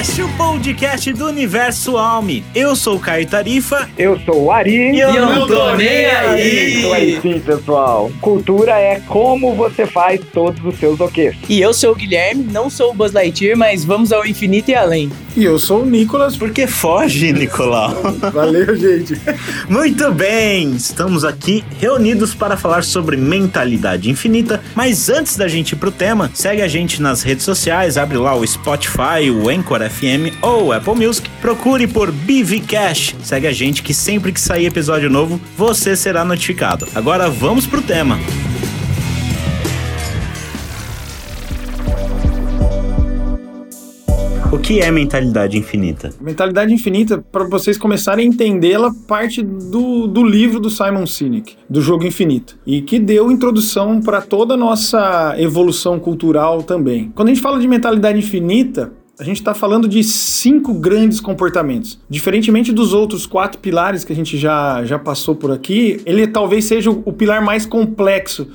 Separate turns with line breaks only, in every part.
Cast, o podcast do Universo Alme. Eu sou o Caio Tarifa.
Eu sou o Ari.
E eu, eu não tô nem aí.
Isso aí sim, pessoal. Cultura é como você faz todos os seus okês.
E eu sou o Guilherme, não sou o Buzz Lightyear, mas vamos ao infinito e além.
E eu sou o Nicolas.
Porque foge, Nicolau.
Valeu, gente.
Muito bem, estamos aqui reunidos para falar sobre mentalidade infinita, mas antes da gente ir pro tema, segue a gente nas redes sociais, abre lá o Spotify, o Anchor FM ou o Apple Music, procure por BV Cash. Segue a gente que sempre que sair episódio novo, você será notificado. Agora vamos pro tema. O que é mentalidade infinita?
Mentalidade infinita, para vocês começarem a entendê-la, parte do, do livro do Simon Sinek, do Jogo Infinito, e que deu introdução para toda a nossa evolução cultural também. Quando a gente fala de mentalidade infinita, a gente está falando de cinco grandes comportamentos. Diferentemente dos outros quatro pilares que a gente já, já passou por aqui, ele talvez seja o, o pilar mais complexo.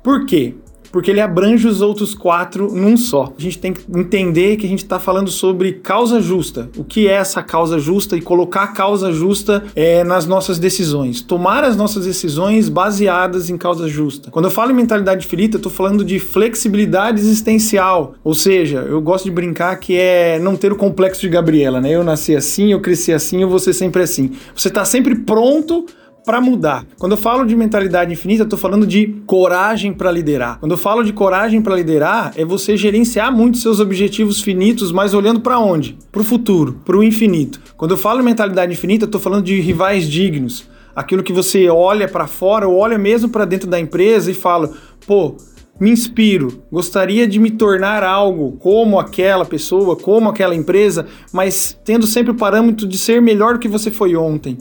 Por quê? Porque ele abrange os outros quatro num só. A gente tem que entender que a gente está falando sobre causa justa. O que é essa causa justa e colocar a causa justa é, nas nossas decisões. Tomar as nossas decisões baseadas em causa justa. Quando eu falo em mentalidade infinita, eu estou falando de flexibilidade existencial. Ou seja, eu gosto de brincar que é não ter o complexo de Gabriela, né? Eu nasci assim, eu cresci assim, eu vou ser sempre assim. Você está sempre pronto para mudar. Quando eu falo de mentalidade infinita, eu tô falando de coragem para liderar. Quando eu falo de coragem para liderar, é você gerenciar muito seus objetivos finitos, mas olhando para onde? Para o futuro, para o infinito. Quando eu falo mentalidade infinita, eu tô falando de rivais dignos. Aquilo que você olha para fora, ou olha mesmo para dentro da empresa e fala: "Pô, me inspiro, gostaria de me tornar algo como aquela pessoa, como aquela empresa, mas tendo sempre o parâmetro de ser melhor do que você foi ontem.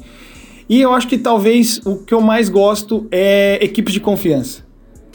E eu acho que talvez o que eu mais gosto é equipes de confiança.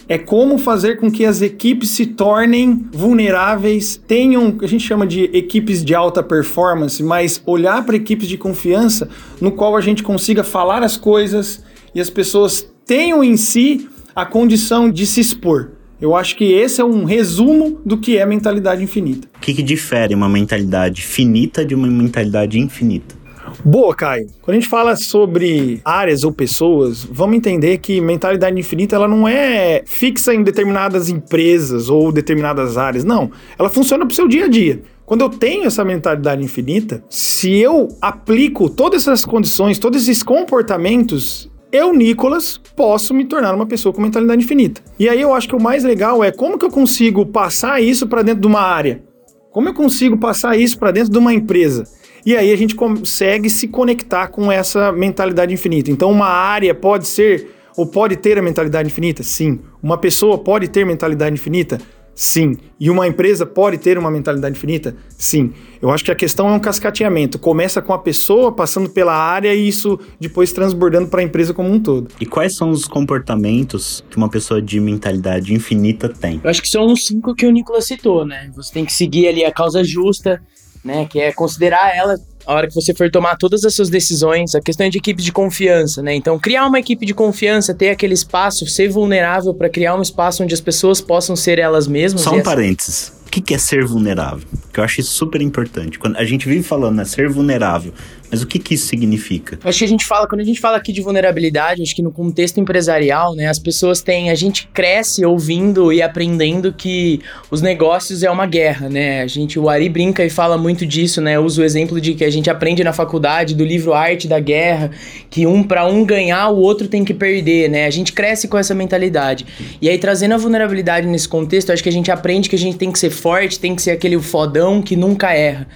É como fazer com que as equipes se tornem vulneráveis, tenham, a gente chama de equipes de alta performance, mas olhar para equipes de confiança no qual a gente consiga falar as coisas e as pessoas tenham em si a condição de se expor. Eu acho que esse é um resumo do que é mentalidade infinita.
O que, que difere uma mentalidade finita de uma mentalidade infinita?
Boa, Caio. Quando a gente fala sobre áreas ou pessoas, vamos entender que mentalidade infinita ela não é fixa em determinadas empresas ou determinadas áreas. Não. Ela funciona para o seu dia a dia. Quando eu tenho essa mentalidade infinita, se eu aplico todas essas condições, todos esses comportamentos, eu, Nicolas, posso me tornar uma pessoa com mentalidade infinita. E aí eu acho que o mais legal é como que eu consigo passar isso para dentro de uma área? Como eu consigo passar isso para dentro de uma empresa? E aí a gente consegue se conectar com essa mentalidade infinita. Então, uma área pode ser ou pode ter a mentalidade infinita? Sim. Uma pessoa pode ter mentalidade infinita? Sim. E uma empresa pode ter uma mentalidade infinita? Sim. Eu acho que a questão é um cascateamento. Começa com a pessoa passando pela área e isso depois transbordando para a empresa como um todo.
E quais são os comportamentos que uma pessoa de mentalidade infinita tem?
Eu acho que são os cinco que o Nicolas citou, né? Você tem que seguir ali a causa justa, né? Que é considerar ela a hora que você for tomar todas as suas decisões, a questão é de equipe de confiança, né? Então, criar uma equipe de confiança, ter aquele espaço, ser vulnerável para criar um espaço onde as pessoas possam ser elas mesmas.
Só um parênteses que, que é ser vulnerável? Que eu acho isso super importante. Quando a gente vive falando, né, ser vulnerável, mas o que, que isso significa?
Acho que a gente fala, quando a gente fala aqui de vulnerabilidade, acho que no contexto empresarial, né, as pessoas têm, a gente cresce ouvindo e aprendendo que os negócios é uma guerra, né? A gente, o Ari brinca e fala muito disso, né? Usa o exemplo de que a gente aprende na faculdade do livro Arte da Guerra, que um para um ganhar, o outro tem que perder, né? A gente cresce com essa mentalidade. E aí trazendo a vulnerabilidade nesse contexto, acho que a gente aprende que a gente tem que ser forte, tem que ser aquele fodão que nunca erra.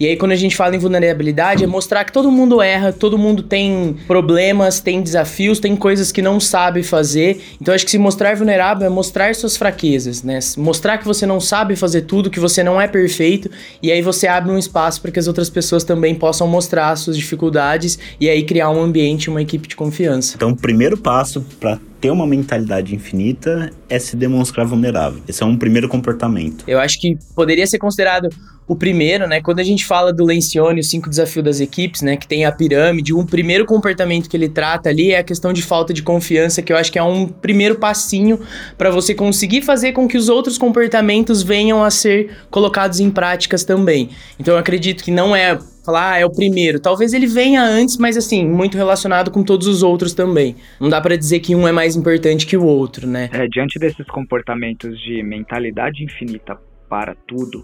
E aí, quando a gente fala em vulnerabilidade, é mostrar que todo mundo erra, todo mundo tem problemas, tem desafios, tem coisas que não sabe fazer. Então, acho que se mostrar vulnerável é mostrar suas fraquezas, né? Mostrar que você não sabe fazer tudo, que você não é perfeito, e aí você abre um espaço para que as outras pessoas também possam mostrar suas dificuldades e aí criar um ambiente, uma equipe de confiança.
Então, o primeiro passo para ter uma mentalidade infinita é se demonstrar vulnerável. Esse é um primeiro comportamento.
Eu acho que poderia ser considerado o primeiro, né? Quando a gente fala do Lencioni, os cinco desafios das equipes, né? Que tem a pirâmide, um primeiro comportamento que ele trata ali é a questão de falta de confiança, que eu acho que é um primeiro passinho para você conseguir fazer com que os outros comportamentos venham a ser colocados em práticas também. Então eu acredito que não é falar, ah, é o primeiro. Talvez ele venha antes, mas assim, muito relacionado com todos os outros também. Não dá para dizer que um é mais importante que o outro, né?
É, diante desses comportamentos de mentalidade infinita para tudo,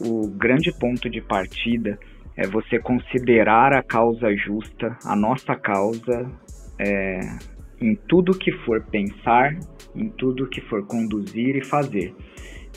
o grande ponto de partida é você considerar a causa justa, a nossa causa, é, em tudo que for pensar, em tudo que for conduzir e fazer.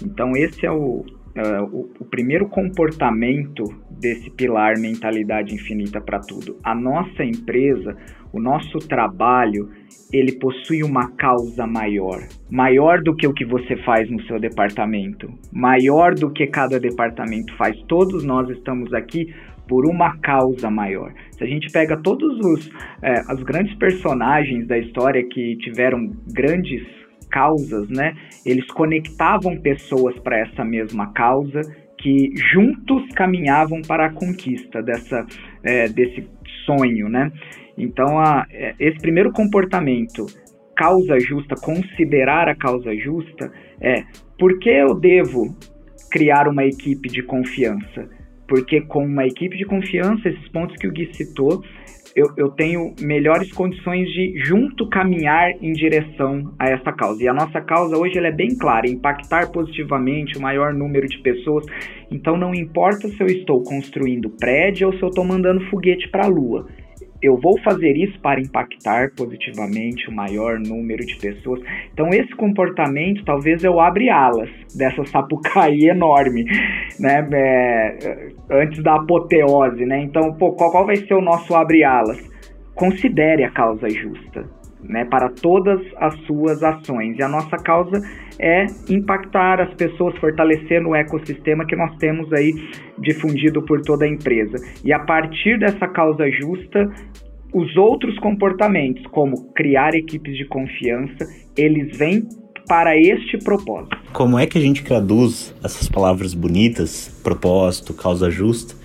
Então, esse é o, uh, o, o, primeiro comportamento desse pilar mentalidade infinita para tudo. A nossa empresa, o nosso trabalho, ele possui uma causa maior, maior do que o que você faz no seu departamento, maior do que cada departamento faz. Todos nós estamos aqui por uma causa maior. Se a gente pega todos os é, as grandes personagens da história que tiveram grandes causas, né? Eles conectavam pessoas para essa mesma causa que juntos caminhavam para a conquista dessa, é, desse sonho, né? Então, a, é, esse primeiro comportamento, causa justa, considerar a causa justa, é por que eu devo criar uma equipe de confiança? Porque com uma equipe de confiança, esses pontos que o Gui citou, eu, eu tenho melhores condições de junto caminhar em direção a essa causa. E a nossa causa hoje ela é bem clara, impactar positivamente o maior número de pessoas. Então não importa se eu estou construindo prédio ou se eu estou mandando foguete para a lua eu vou fazer isso para impactar positivamente o maior número de pessoas. Então, esse comportamento, talvez eu abra alas dessa sapucaí enorme, né? É, antes da apoteose, né? Então, pô, qual, qual vai ser o nosso abre alas? Considere a causa justa, né? Para todas as suas ações. E a nossa causa é impactar as pessoas, fortalecer o ecossistema que nós temos aí difundido por toda a empresa. E a partir dessa causa justa, os outros comportamentos, como criar equipes de confiança, eles vêm para este propósito.
Como é que a gente traduz essas palavras bonitas, propósito, causa justa,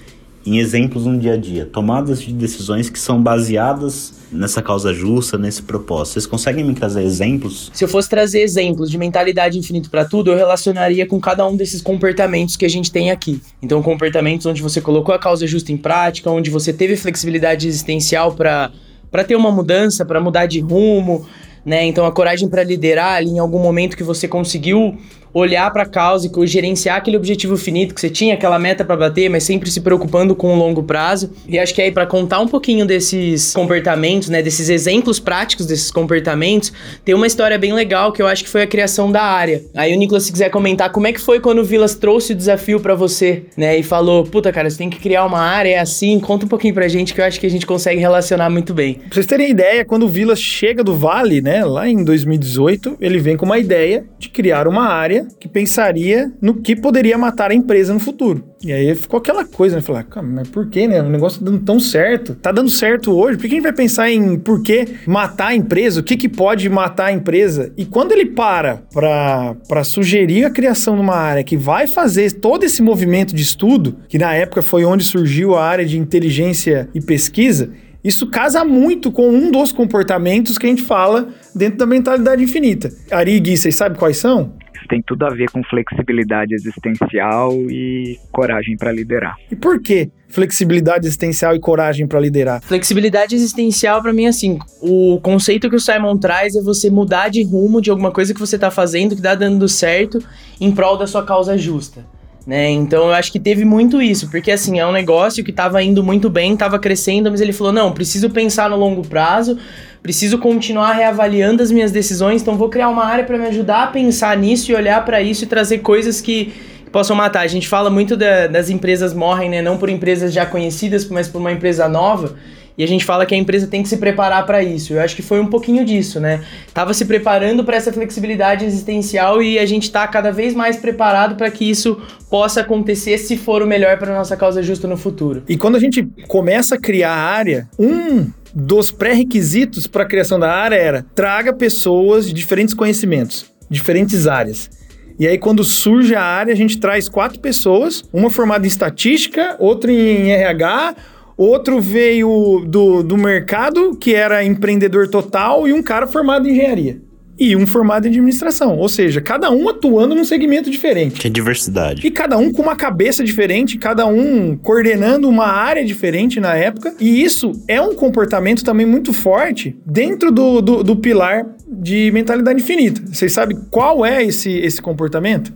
em exemplos no dia a dia, tomadas de decisões que são baseadas nessa causa justa, nesse propósito. Vocês conseguem me trazer exemplos?
Se eu fosse trazer exemplos de mentalidade infinita para tudo, eu relacionaria com cada um desses comportamentos que a gente tem aqui. Então, comportamentos onde você colocou a causa justa em prática, onde você teve flexibilidade existencial para para ter uma mudança, para mudar de rumo, né? Então, a coragem para liderar ali em algum momento que você conseguiu olhar para a causa e gerenciar aquele objetivo finito que você tinha, aquela meta para bater, mas sempre se preocupando com o longo prazo. E acho que aí para contar um pouquinho desses comportamentos, né, desses exemplos práticos desses comportamentos, tem uma história bem legal que eu acho que foi a criação da área. Aí o Nicolas se quiser comentar como é que foi quando o Vilas trouxe o desafio para você, né, e falou: "Puta, cara, você tem que criar uma área é assim". Conta um pouquinho pra gente que eu acho que a gente consegue relacionar muito bem.
Pra vocês terem ideia, quando o Vilas chega do Vale, né, lá em 2018, ele vem com uma ideia de criar uma área que pensaria no que poderia matar a empresa no futuro. E aí ficou aquela coisa, né? Falar, mas por que, né? O negócio tá dando tão certo. Tá dando certo hoje. Por que a gente vai pensar em por que matar a empresa? O que, que pode matar a empresa? E quando ele para para sugerir a criação de uma área que vai fazer todo esse movimento de estudo, que na época foi onde surgiu a área de inteligência e pesquisa, isso casa muito com um dos comportamentos que a gente fala dentro da mentalidade infinita. Ari e Gui, vocês sabem quais são?
tem tudo a ver com flexibilidade existencial e coragem para liderar.
E por que flexibilidade existencial e coragem para liderar?
Flexibilidade existencial para mim assim, o conceito que o Simon traz é você mudar de rumo de alguma coisa que você está fazendo que dá dando certo em prol da sua causa justa. Né? Então eu acho que teve muito isso, porque assim, é um negócio que estava indo muito bem, estava crescendo, mas ele falou: "Não, preciso pensar no longo prazo, preciso continuar reavaliando as minhas decisões, então vou criar uma área para me ajudar a pensar nisso e olhar para isso e trazer coisas que possam matar. A gente fala muito da, das empresas morrem, né, não por empresas já conhecidas, mas por uma empresa nova. E a gente fala que a empresa tem que se preparar para isso. Eu acho que foi um pouquinho disso, né? Tava se preparando para essa flexibilidade existencial e a gente está cada vez mais preparado para que isso possa acontecer se for o melhor para nossa causa justa no futuro.
E quando a gente começa a criar a área, um dos pré-requisitos para a criação da área era traga pessoas de diferentes conhecimentos, diferentes áreas. E aí, quando surge a área, a gente traz quatro pessoas, uma formada em estatística, outra em RH, outro veio do, do mercado, que era empreendedor total, e um cara formado em engenharia e um formado em administração. Ou seja, cada um atuando num segmento diferente.
Que diversidade.
E cada um com uma cabeça diferente, cada um coordenando uma área diferente na época. E isso é um comportamento também muito forte dentro do, do, do pilar de mentalidade infinita. Vocês sabem qual é esse, esse comportamento?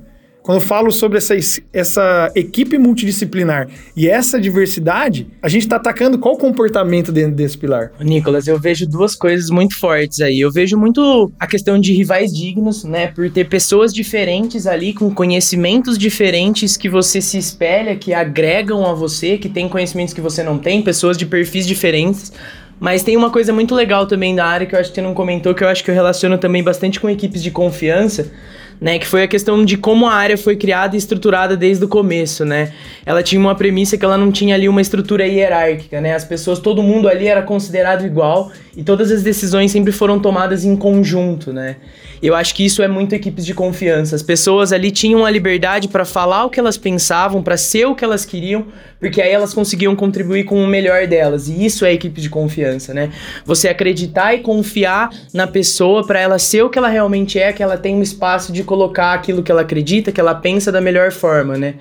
Quando eu falo sobre essa, essa equipe multidisciplinar e essa diversidade, a gente está atacando qual comportamento dentro desse pilar?
Nicolas, eu vejo duas coisas muito fortes aí. Eu vejo muito a questão de rivais dignos, né? Por ter pessoas diferentes ali, com conhecimentos diferentes que você se espelha, que agregam a você, que tem conhecimentos que você não tem, pessoas de perfis diferentes. Mas tem uma coisa muito legal também da área que eu acho que você não comentou, que eu acho que eu relaciono também bastante com equipes de confiança né? Que foi a questão de como a área foi criada e estruturada desde o começo, né? Ela tinha uma premissa que ela não tinha ali uma estrutura hierárquica, né? As pessoas, todo mundo ali era considerado igual e todas as decisões sempre foram tomadas em conjunto, né? Eu acho que isso é muito equipes de confiança. As pessoas ali tinham a liberdade para falar o que elas pensavam, para ser o que elas queriam, porque aí elas conseguiam contribuir com o melhor delas. E isso é equipe de confiança, né? Você acreditar e confiar na pessoa para ela ser o que ela realmente é, que ela tem um espaço de colocar aquilo que ela acredita, que ela pensa da melhor forma, né?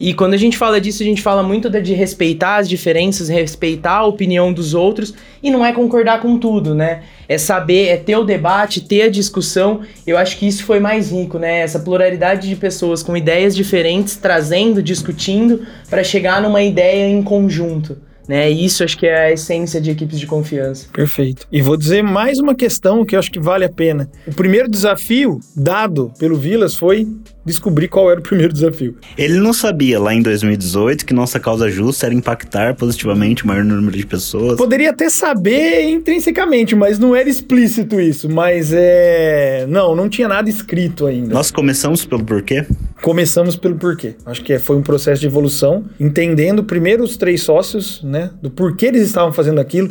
E quando a gente fala disso, a gente fala muito de respeitar as diferenças, respeitar a opinião dos outros e não é concordar com tudo, né? É saber, é ter o debate, ter a discussão. Eu acho que isso foi mais rico, né? Essa pluralidade de pessoas com ideias diferentes, trazendo, discutindo, para chegar numa ideia em conjunto. Né? Isso acho que é a essência de equipes de confiança.
Perfeito. E vou dizer mais uma questão que eu acho que vale a pena. O primeiro desafio dado pelo Vilas foi descobrir qual era o primeiro desafio.
Ele não sabia lá em 2018 que nossa causa justa era impactar positivamente o maior número de pessoas.
Poderia até saber intrinsecamente, mas não era explícito isso. Mas é. Não, não tinha nada escrito ainda.
Nós começamos pelo porquê?
Começamos pelo porquê. Acho que foi um processo de evolução, entendendo primeiro os três sócios, né? Do porquê eles estavam fazendo aquilo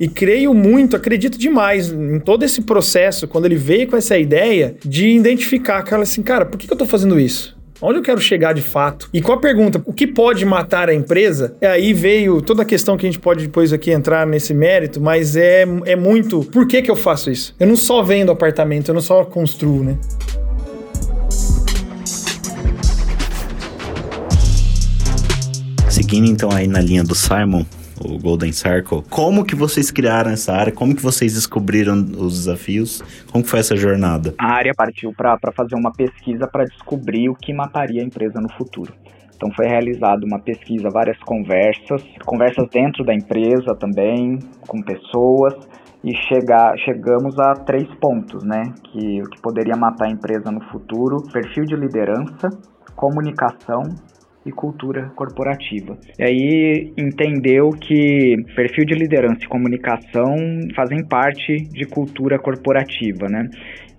e creio muito, acredito demais em todo esse processo, quando ele veio com essa ideia de identificar aquela assim, cara, por que eu tô fazendo isso? Onde eu quero chegar de fato? E com a pergunta, o que pode matar a empresa? E aí veio toda a questão que a gente pode depois aqui entrar nesse mérito, mas é, é muito, por que que eu faço isso? Eu não só vendo apartamento, eu não só construo, né?
Seguindo então aí na linha do Simon, o Golden Circle. Como que vocês criaram essa área? Como que vocês descobriram os desafios? Como foi essa jornada?
A área partiu para fazer uma pesquisa para descobrir o que mataria a empresa no futuro. Então foi realizada uma pesquisa, várias conversas, conversas dentro da empresa também, com pessoas, e chegar, chegamos a três pontos, né? Que o que poderia matar a empresa no futuro: perfil de liderança, comunicação e cultura corporativa. E aí entendeu que perfil de liderança e comunicação fazem parte de cultura corporativa, né?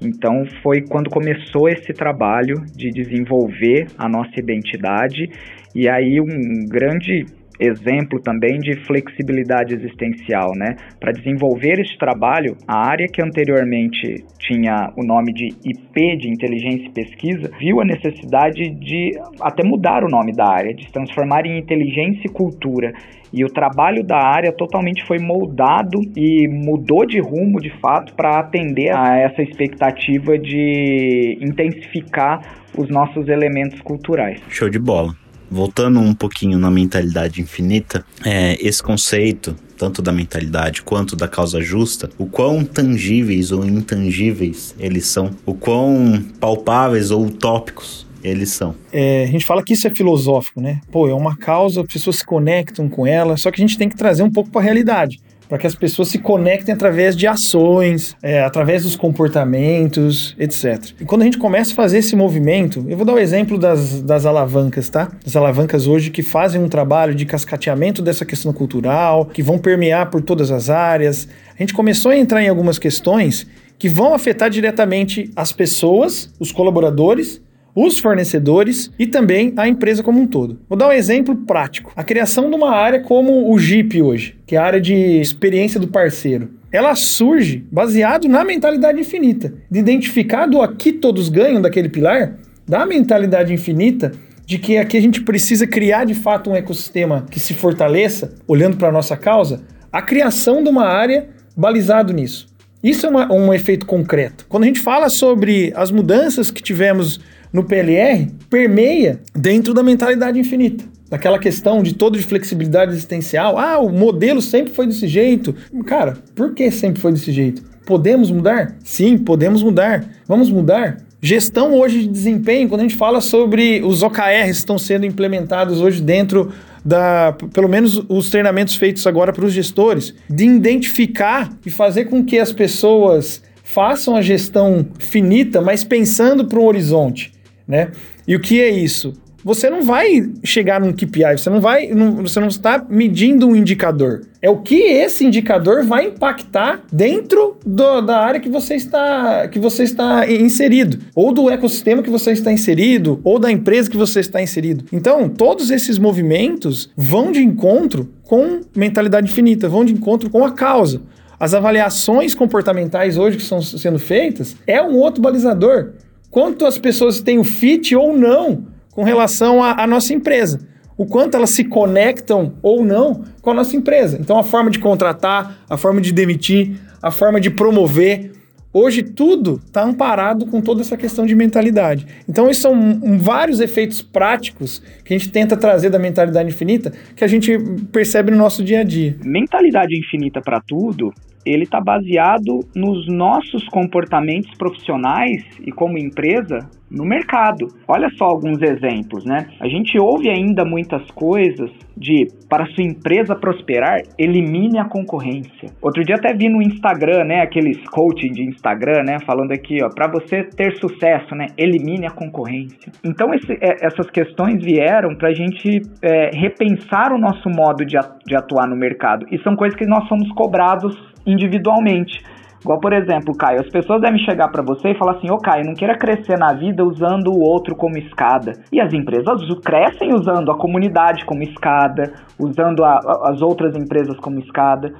Então foi quando começou esse trabalho de desenvolver a nossa identidade e aí um grande exemplo também de flexibilidade existencial, né? Para desenvolver esse trabalho, a área que anteriormente tinha o nome de IP de inteligência e pesquisa, viu a necessidade de até mudar o nome da área, de se transformar em inteligência e cultura. E o trabalho da área totalmente foi moldado e mudou de rumo, de fato, para atender a essa expectativa de intensificar os nossos elementos culturais.
Show de bola voltando um pouquinho na mentalidade infinita, é, esse conceito, tanto da mentalidade quanto da causa justa, o quão tangíveis ou intangíveis eles são, o quão palpáveis ou utópicos eles são.
É, a gente fala que isso é filosófico, né? Pô, é uma causa, as pessoas se conectam com ela, só que a gente tem que trazer um pouco para a realidade para que as pessoas se conectem através de ações, é, através dos comportamentos, etc. E quando a gente começa a fazer esse movimento, eu vou dar o exemplo das, das alavancas, tá? As alavancas hoje que fazem um trabalho de cascateamento dessa questão cultural, que vão permear por todas as áreas. A gente começou a entrar em algumas questões que vão afetar diretamente as pessoas, os colaboradores os fornecedores e também a empresa como um todo. Vou dar um exemplo prático. A criação de uma área como o Jeep hoje, que é a área de experiência do parceiro. Ela surge baseado na mentalidade infinita, de identificar do aqui todos ganham daquele pilar, da mentalidade infinita de que aqui a gente precisa criar de fato um ecossistema que se fortaleça, olhando para a nossa causa, a criação de uma área balizado nisso. Isso é uma, um efeito concreto. Quando a gente fala sobre as mudanças que tivemos no PLR, permeia dentro da mentalidade infinita. Daquela questão de todo de flexibilidade existencial. Ah, o modelo sempre foi desse jeito. Cara, por que sempre foi desse jeito? Podemos mudar? Sim, podemos mudar. Vamos mudar? Gestão hoje de desempenho, quando a gente fala sobre os OKRs que estão sendo implementados hoje dentro da, pelo menos os treinamentos feitos agora para os gestores, de identificar e fazer com que as pessoas façam a gestão finita, mas pensando para um horizonte, né? E o que é isso? você não vai chegar num KPI, você não vai, não, você não está medindo um indicador. É o que esse indicador vai impactar dentro do, da área que você está que você está inserido, ou do ecossistema que você está inserido, ou da empresa que você está inserido. Então, todos esses movimentos vão de encontro com mentalidade infinita, vão de encontro com a causa. As avaliações comportamentais hoje que estão sendo feitas é um outro balizador. Quanto as pessoas têm o fit ou não com relação à nossa empresa. O quanto elas se conectam ou não com a nossa empresa. Então, a forma de contratar, a forma de demitir, a forma de promover. Hoje, tudo está amparado com toda essa questão de mentalidade. Então, esses são um, vários efeitos práticos que a gente tenta trazer da mentalidade infinita que a gente percebe no nosso dia a dia.
Mentalidade infinita para tudo ele está baseado nos nossos comportamentos profissionais e como empresa no mercado. Olha só alguns exemplos, né? A gente ouve ainda muitas coisas de para sua empresa prosperar, elimine a concorrência. Outro dia até vi no Instagram, né, aqueles coaching de Instagram, né, falando aqui, ó, para você ter sucesso, né, elimine a concorrência. Então esse, é, essas questões vieram para a gente é, repensar o nosso modo de, de atuar no mercado e são coisas que nós somos cobrados individualmente. Igual, por exemplo, Caio, as pessoas devem chegar para você e falar assim: Ô Caio, não queira crescer na vida usando o outro como escada. E as empresas crescem usando a comunidade como escada, usando a, as outras empresas como escada.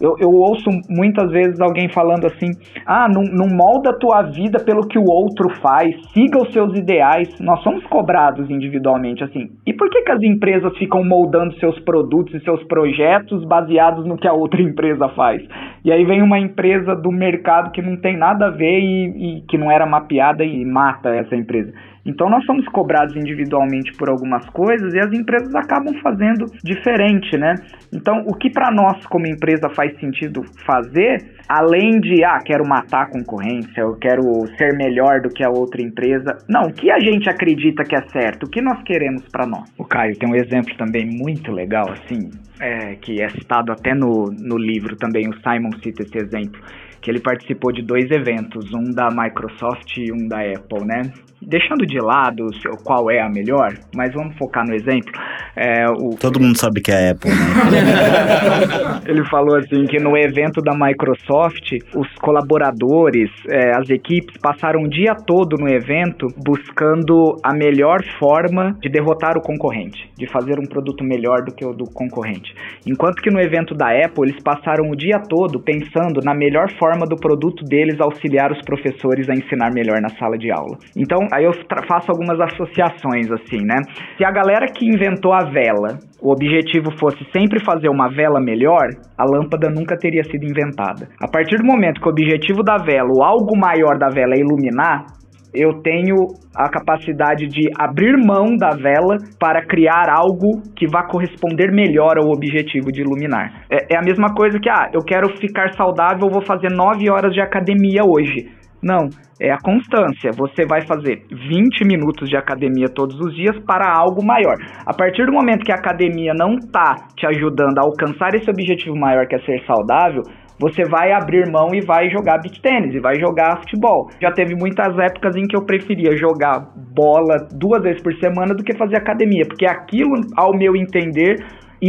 Eu, eu ouço muitas vezes alguém falando assim: ah, não, não molda a tua vida pelo que o outro faz, siga os seus ideais. Nós somos cobrados individualmente assim. E por que, que as empresas ficam moldando seus produtos e seus projetos baseados no que a outra empresa faz? E aí vem uma empresa do mercado que não tem nada a ver e, e que não era mapeada e mata essa empresa. Então nós somos cobrados individualmente por algumas coisas e as empresas acabam fazendo diferente, né? Então o que para nós como empresa faz sentido fazer, além de ah, quero matar a concorrência, eu quero ser melhor do que a outra empresa, não, o que a gente acredita que é certo, o que nós queremos para nós. O Caio tem um exemplo também muito legal assim, é, que é citado até no, no livro também, o Simon cita esse exemplo que ele participou de dois eventos, um da Microsoft e um da Apple, né? deixando de lado qual é a melhor, mas vamos focar no exemplo.
É, o... Todo mundo sabe que é a Apple, né?
Ele falou assim que no evento da Microsoft, os colaboradores, é, as equipes passaram o dia todo no evento buscando a melhor forma de derrotar o concorrente, de fazer um produto melhor do que o do concorrente. Enquanto que no evento da Apple, eles passaram o dia todo pensando na melhor forma do produto deles auxiliar os professores a ensinar melhor na sala de aula. Então, aí eu faço algumas associações assim, né? Se a galera que inventou a vela, o objetivo fosse sempre fazer uma vela melhor, a lâmpada nunca teria sido inventada. A partir do momento que o objetivo da vela, o algo maior da vela é iluminar, eu tenho a capacidade de abrir mão da vela para criar algo que vá corresponder melhor ao objetivo de iluminar. É, é a mesma coisa que, ah, eu quero ficar saudável, vou fazer 9 horas de academia hoje. Não, é a constância. Você vai fazer 20 minutos de academia todos os dias para algo maior. A partir do momento que a academia não está te ajudando a alcançar esse objetivo maior que é ser saudável, você vai abrir mão e vai jogar beach tênis e vai jogar futebol. Já teve muitas épocas em que eu preferia jogar bola duas vezes por semana do que fazer academia, porque aquilo, ao meu entender,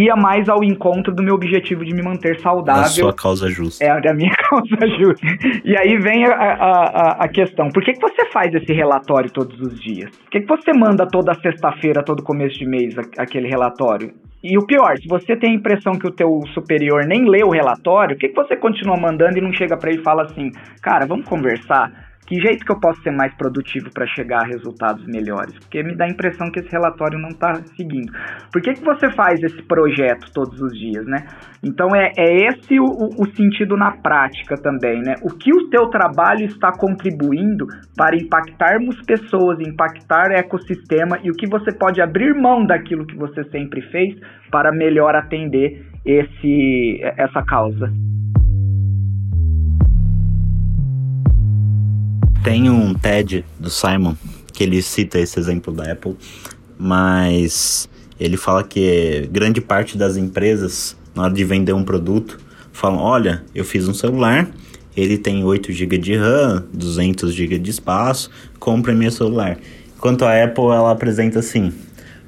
ia mais ao encontro do meu objetivo de me manter saudável. A
sua causa justa.
É, a minha causa justa. E aí vem a, a, a, questão: por que, que você faz esse relatório todos os dias? Por que, que você manda toda sexta-feira, todo começo de mês, aquele relatório? E o pior, se você tem a impressão que o teu superior nem lê o relatório, por que, que você continua mandando e não chega para ele e fala assim, cara, vamos conversar? Que jeito que eu posso ser mais produtivo para chegar a resultados melhores? Porque me dá a impressão que esse relatório não está seguindo. Por que, que você faz esse projeto todos os dias, né? Então é, é esse o, o sentido na prática também, né? O que o teu trabalho está contribuindo para impactarmos pessoas, impactar ecossistema e o que você pode abrir mão daquilo que você sempre fez para melhor atender esse, essa causa.
Tem um TED do Simon que ele cita esse exemplo da Apple, mas ele fala que grande parte das empresas, na hora de vender um produto, falam: Olha, eu fiz um celular, ele tem 8 GB de RAM, 200 GB de espaço, compre meu celular. Enquanto a Apple ela apresenta assim: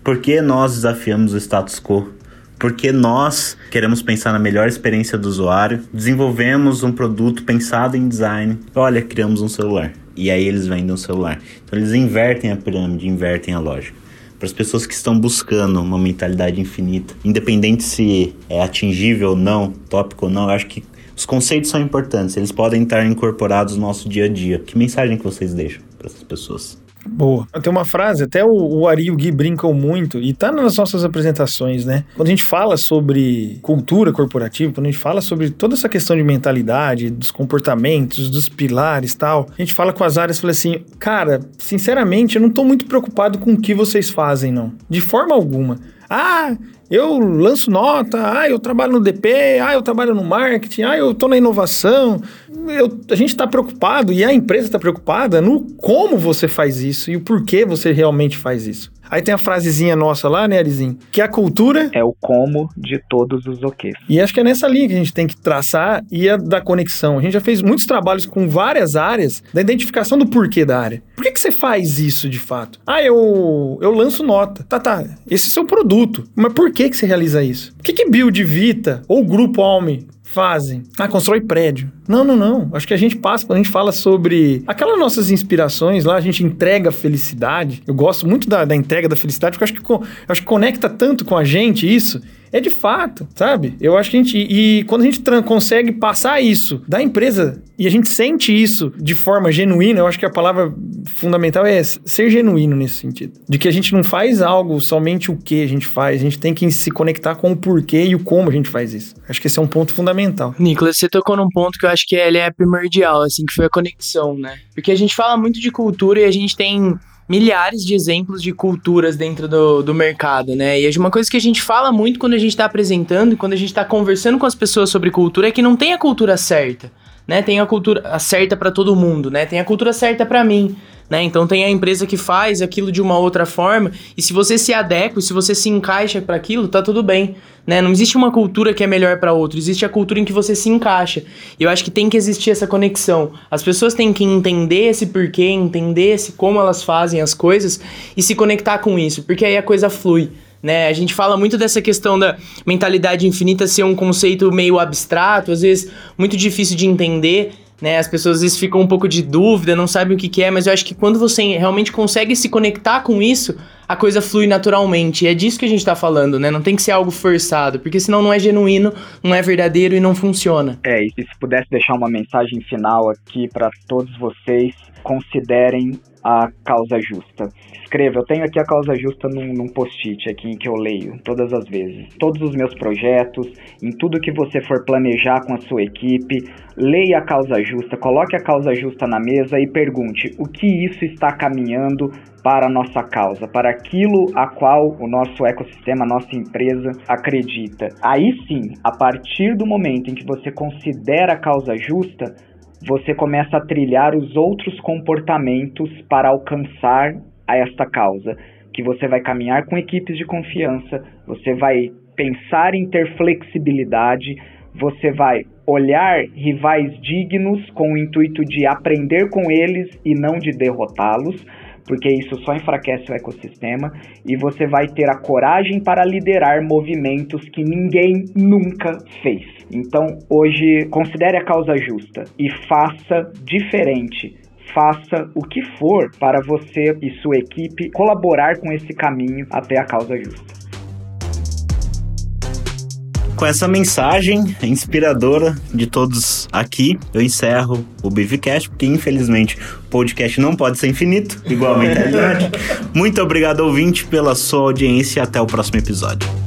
Por que nós desafiamos o status quo? Porque nós queremos pensar na melhor experiência do usuário, desenvolvemos um produto pensado em design. Olha, criamos um celular e aí eles vendem um celular. Então eles invertem a pirâmide, invertem a lógica. Para as pessoas que estão buscando uma mentalidade infinita, independente se é atingível ou não, tópico ou não, eu acho que os conceitos são importantes, eles podem estar incorporados no nosso dia a dia. Que mensagem que vocês deixam para essas pessoas?
Boa. Tem uma frase, até o, o Ari e o Gui brincam muito, e tá nas nossas apresentações, né? Quando a gente fala sobre cultura corporativa, quando a gente fala sobre toda essa questão de mentalidade, dos comportamentos, dos pilares tal, a gente fala com as áreas e fala assim, cara, sinceramente, eu não tô muito preocupado com o que vocês fazem, não. De forma alguma. Ah, eu lanço nota, ah, eu trabalho no DP, ah, eu trabalho no marketing, ah, eu estou na inovação. Eu, a gente está preocupado e a empresa está preocupada no como você faz isso e o porquê você realmente faz isso. Aí tem a frasezinha nossa lá, né, Arizinho? Que a cultura.
É o como de todos os OKs.
E acho que é nessa linha que a gente tem que traçar e a da conexão. A gente já fez muitos trabalhos com várias áreas da identificação do porquê da área. Por que, que você faz isso de fato? Ah, eu, eu lanço nota. Tá, tá. Esse é seu produto. Mas por que, que você realiza isso? O que, que Build Vita ou Grupo Alme fazem? Ah, constrói prédio. Não, não, não. Acho que a gente passa, quando a gente fala sobre aquelas nossas inspirações lá, a gente entrega felicidade. Eu gosto muito da, da entrega da felicidade, porque acho que, acho que conecta tanto com a gente isso é de fato, sabe? Eu acho que a gente. E, quando a gente consegue passar isso da empresa e a gente sente isso de forma genuína, eu acho que a palavra fundamental é ser genuíno nesse sentido. De que a gente não faz algo somente o que a gente faz, a gente tem que se conectar com o porquê e o como a gente faz isso. Acho que esse é um ponto fundamental.
Nicolas, você tocou num ponto que eu acho que ele é primordial, assim, que foi a conexão, né? Porque a gente fala muito de cultura e a gente tem milhares de exemplos de culturas dentro do, do mercado, né? E uma coisa que a gente fala muito quando a gente está apresentando e quando a gente está conversando com as pessoas sobre cultura é que não tem a cultura certa, né? Tem a cultura certa para todo mundo, né? Tem a cultura certa para mim. Né? Então tem a empresa que faz aquilo de uma outra forma, e se você se adequa, se você se encaixa para aquilo, tá tudo bem. Né? Não existe uma cultura que é melhor para outra, existe a cultura em que você se encaixa. E eu acho que tem que existir essa conexão. As pessoas têm que entender esse porquê, entender esse como elas fazem as coisas e se conectar com isso, porque aí a coisa flui. Né? A gente fala muito dessa questão da mentalidade infinita ser um conceito meio abstrato, às vezes muito difícil de entender né? As pessoas às vezes ficam um pouco de dúvida, não sabem o que, que é, mas eu acho que quando você realmente consegue se conectar com isso, a coisa flui naturalmente. E é disso que a gente tá falando, né? Não tem que ser algo forçado, porque senão não é genuíno, não é verdadeiro e não funciona.
É, e se pudesse deixar uma mensagem final aqui para todos vocês, considerem a causa justa. Escreva, eu tenho aqui a causa justa num, num post-it aqui que eu leio todas as vezes. Todos os meus projetos, em tudo que você for planejar com a sua equipe, leia a causa justa, coloque a causa justa na mesa e pergunte o que isso está caminhando para a nossa causa, para aquilo a qual o nosso ecossistema, a nossa empresa acredita. Aí sim, a partir do momento em que você considera a causa justa, você começa a trilhar os outros comportamentos para alcançar a esta causa, que você vai caminhar com equipes de confiança, você vai pensar em ter flexibilidade, você vai olhar rivais dignos com o intuito de aprender com eles e não de derrotá-los, porque isso só enfraquece o ecossistema, e você vai ter a coragem para liderar movimentos que ninguém nunca fez. Então, hoje, considere a causa justa e faça diferente faça o que for para você e sua equipe colaborar com esse caminho até a causa justa.
Com essa mensagem inspiradora de todos aqui, eu encerro o Bivcast, porque infelizmente o podcast não pode ser infinito, igual a mentalidade. Muito obrigado, ouvinte, pela sua audiência e até o próximo episódio.